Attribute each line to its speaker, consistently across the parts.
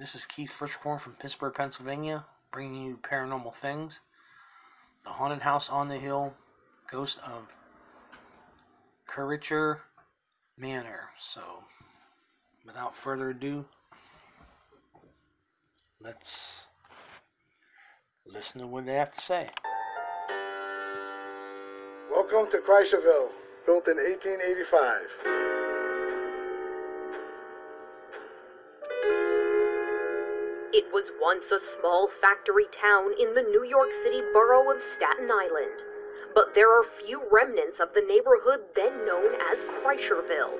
Speaker 1: This is Keith Frischkorn from Pittsburgh, Pennsylvania, bringing you paranormal things. The Haunted House on the Hill, Ghost of Kreischer Manor. So, without further ado, let's listen to what they have to say.
Speaker 2: Welcome to Kreischerville, built in 1885.
Speaker 3: It was once a small factory town in the New York City borough of Staten Island, but there are few remnants of the neighborhood then known as Kreischerville.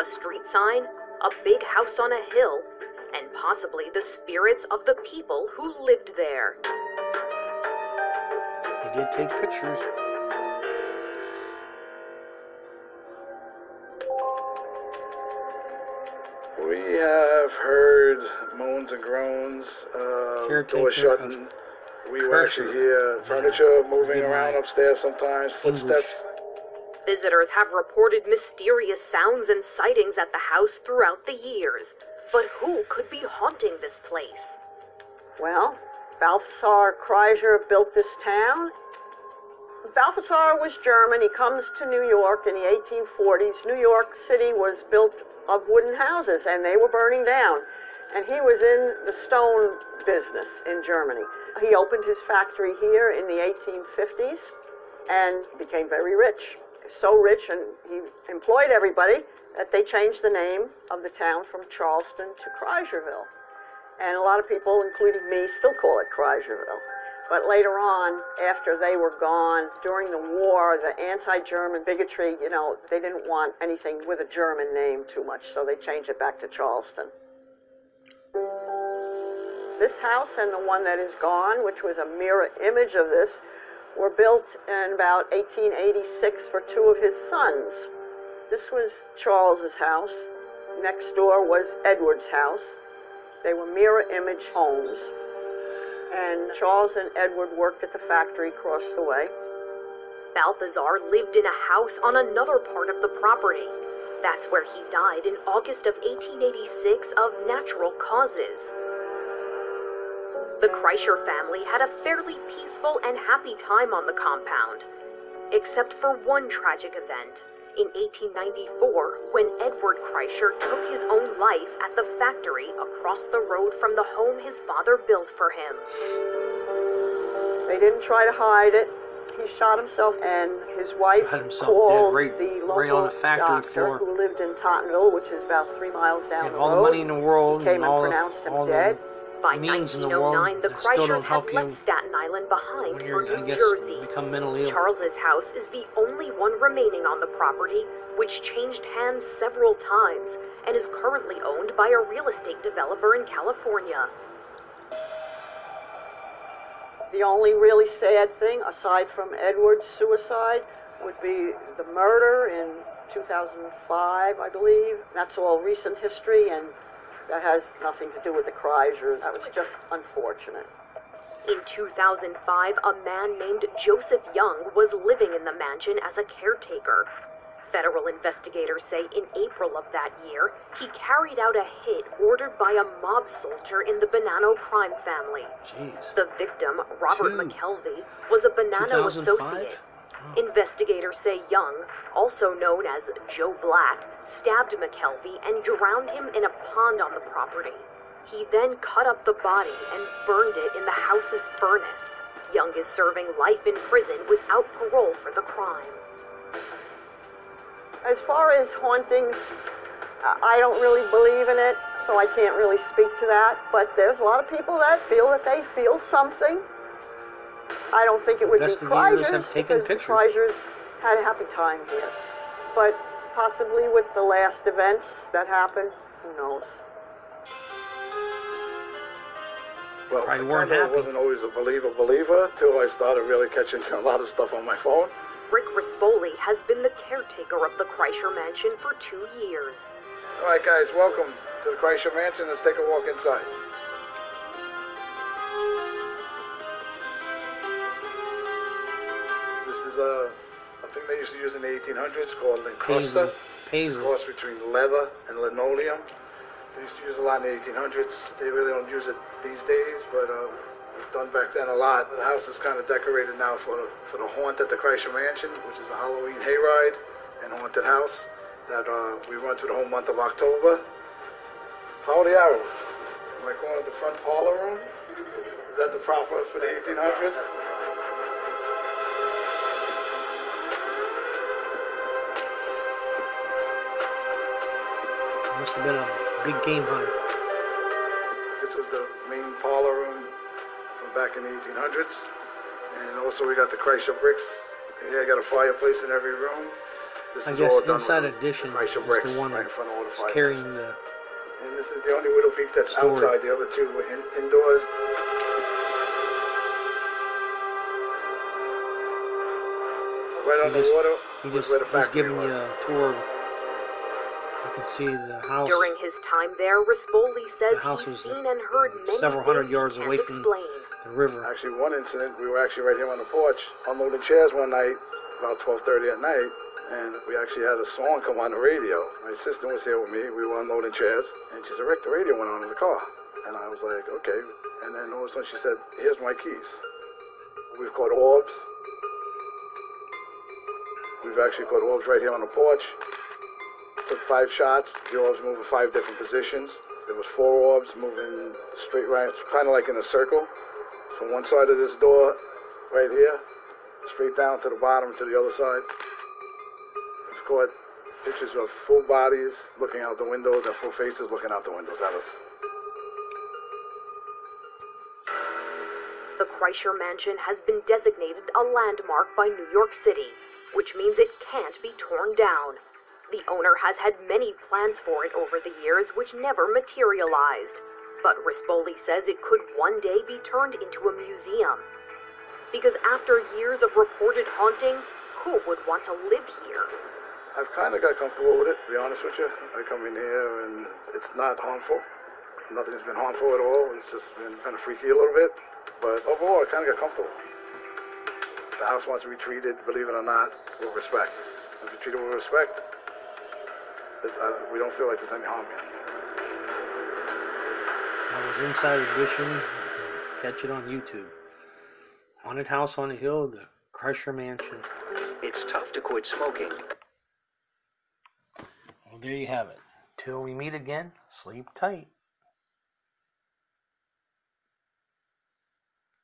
Speaker 3: A street sign, a big house on a hill, and possibly the spirits of the people who lived there.
Speaker 1: He did take pictures.
Speaker 2: We have heard moans and groans, uh, doors shutting. We will actually
Speaker 1: Crusher.
Speaker 2: hear furniture moving
Speaker 1: Good
Speaker 2: around upstairs sometimes,
Speaker 1: English.
Speaker 2: footsteps.
Speaker 3: Visitors have reported mysterious sounds and sightings at the house throughout the years. But who could be haunting this place?
Speaker 4: Well, Balthasar Kreischer built this town. Balthasar was German. He comes to New York in the 1840s. New York City was built of wooden houses, and they were burning down. And he was in the stone business in Germany. He opened his factory here in the 1850s and became very rich. So rich, and he employed everybody that they changed the name of the town from Charleston to Kreischerville. And a lot of people, including me, still call it Kreischerville. But later on, after they were gone, during the war, the anti-German bigotry, you know, they didn't want anything with a German name too much, so they changed it back to Charleston. This house and the one that is gone, which was a mirror image of this, were built in about 1886 for two of his sons. This was Charles's house. Next door was Edward's house. They were mirror image homes. And Charles and Edward worked at the factory across the way.
Speaker 3: Balthasar lived in a house on another part of the property. That's where he died in August of 1886 of natural causes. The Kreischer family had a fairly peaceful and happy time on the compound, except for one tragic event. In 1894, when Edward Kreischer took his own life at the factory across the road from the home his father built for him.
Speaker 4: They didn't try to hide it. He shot himself, and his wife
Speaker 1: Shot himself
Speaker 4: called
Speaker 1: dead right-
Speaker 4: the
Speaker 1: right on the factory
Speaker 4: doctor
Speaker 1: floor.
Speaker 4: who lived in Tottenville, which is about three miles down
Speaker 1: have
Speaker 4: the
Speaker 1: all the money in the world
Speaker 4: He came
Speaker 1: and
Speaker 4: and
Speaker 1: all the-
Speaker 4: pronounced him
Speaker 1: all the-
Speaker 4: dead.
Speaker 3: By
Speaker 1: means in the
Speaker 3: 1909,
Speaker 1: world oh
Speaker 3: the
Speaker 1: that still don't
Speaker 3: Kreischers
Speaker 1: help
Speaker 3: had
Speaker 1: you
Speaker 3: left Staten Island behind
Speaker 1: when
Speaker 3: for
Speaker 1: you're, I
Speaker 3: New
Speaker 1: guess,
Speaker 3: Jersey.
Speaker 1: become mentally ill.
Speaker 3: Charles's house is the only one remaining on the property, which changed hands several times and is currently owned by a real estate developer in California.
Speaker 4: The only really sad thing, aside from Edward's suicide, would be the murder in 2005, I believe. That's all recent history, and that has nothing to do with the Kreischer. That was just unfortunate.
Speaker 3: In 2005, a man named Joseph Young was living in the mansion as a caretaker. Federal investigators say in April of that year, he carried out a hit ordered by a mob soldier in the Bonanno crime family.
Speaker 1: Jeez.
Speaker 3: The victim, Robert
Speaker 1: Two.
Speaker 3: McKelvey, was a Bonanno
Speaker 1: 2005?
Speaker 3: associate. Investigators say Young, also known as Joe Black, stabbed McKelvey and drowned him in a pond on the property. He then cut up the body and burned it in the house's furnace. Young is serving life in prison without parole for the crime.
Speaker 4: As far as hauntings, I don't really believe in it, so I can't really speak to that. But there's a lot of people that feel that they feel something. I don't think it would be
Speaker 1: Investigators
Speaker 4: Kreischer's
Speaker 1: have taken
Speaker 4: because the
Speaker 1: pictures.
Speaker 4: Kreischer's had a happy time here. But possibly with the last events that happened, who knows?
Speaker 2: Well,
Speaker 1: Probably
Speaker 2: I
Speaker 1: weren't
Speaker 2: kinda
Speaker 1: happy.
Speaker 2: wasn't always a believer believer till I started really catching a lot of stuff on my phone.
Speaker 3: Rick Rispoli has been the caretaker of the Kreischer mansion for two years.
Speaker 2: All right, guys, welcome to the Kreischer Mansion. Let's take a walk inside. This is a, a thing they used to use in the 1800s called
Speaker 1: Paisley.
Speaker 2: Lincrusta.
Speaker 1: Paisley.
Speaker 2: Cross between leather and linoleum. They used to use a lot in the 1800s. They really don't use it these days, but uh, it was done back then a lot. The house is kind of decorated now for the, for the haunt at the Kreischer Mansion, which is a Halloween hayride and haunted house that uh, we run through the whole month of October. Follow the arrows. Am I going to the front parlor room? Is that the proper for the 1800s?
Speaker 1: Must have been a big game hunter.
Speaker 2: This was the main parlor room from back in the 1800s. And also we got the Kreischer bricks. Yeah, I got a fireplace in every room. This
Speaker 1: I
Speaker 2: is
Speaker 1: guess
Speaker 2: all done
Speaker 1: inside addition is
Speaker 2: bricks
Speaker 1: the one
Speaker 2: right in front of all the
Speaker 1: that's carrying the.
Speaker 2: And this is the only Widow Peak that's
Speaker 1: Story.
Speaker 2: outside. The other two were in, indoors. Right on
Speaker 1: He just,
Speaker 2: the water.
Speaker 1: he just he's giving
Speaker 2: was.
Speaker 1: you a tour of. You can see the house.
Speaker 3: During his time there, Rispoli says
Speaker 1: The house
Speaker 3: he's
Speaker 1: was
Speaker 3: seen and heard uh, many
Speaker 1: several hundred
Speaker 3: things he
Speaker 1: yards away from-
Speaker 3: explain.
Speaker 1: the river.
Speaker 2: Actually, one incident, we were actually right here on the porch unloading chairs one night, about 12:30 at night, and we actually had a song come on the radio. My sister was here with me. We were unloading chairs, and she said, "Rick, the radio went on in the car." And I was like, "Okay." And then all of a sudden, she said, "Here's my keys." We've caught orbs. We've actually caught orbs right here on the porch. Took five shots. The orbs moved in five different positions. There was four orbs moving straight right, kind of like in a circle from one side of this door right here, straight down to the bottom to the other side. We've caught pictures of full bodies looking out the windows and full faces looking out the windows at us.
Speaker 3: The Kreischer Mansion has been designated a landmark by New York City, which means it can't be torn down. The owner has had many plans for it over the years, which never materialized. But Rispoli says it could one day be turned into a museum. Because after years of reported hauntings, who would want to live here?
Speaker 2: I've kind of got comfortable with it, to be honest with you. I come in here and it's not harmful. Nothing's been harmful at all. It's just been kind of freaky a little bit. But overall, I kind of got comfortable. The house wants to be treated, believe it or not, with respect. If you treat it with respect, we don't feel like there's any harm here.
Speaker 1: I was inside edition. You catch it on YouTube. Haunted House on the Hill, the Crusher Mansion.
Speaker 5: It's tough to quit smoking.
Speaker 1: Well, there you have it. Till we meet again, sleep tight.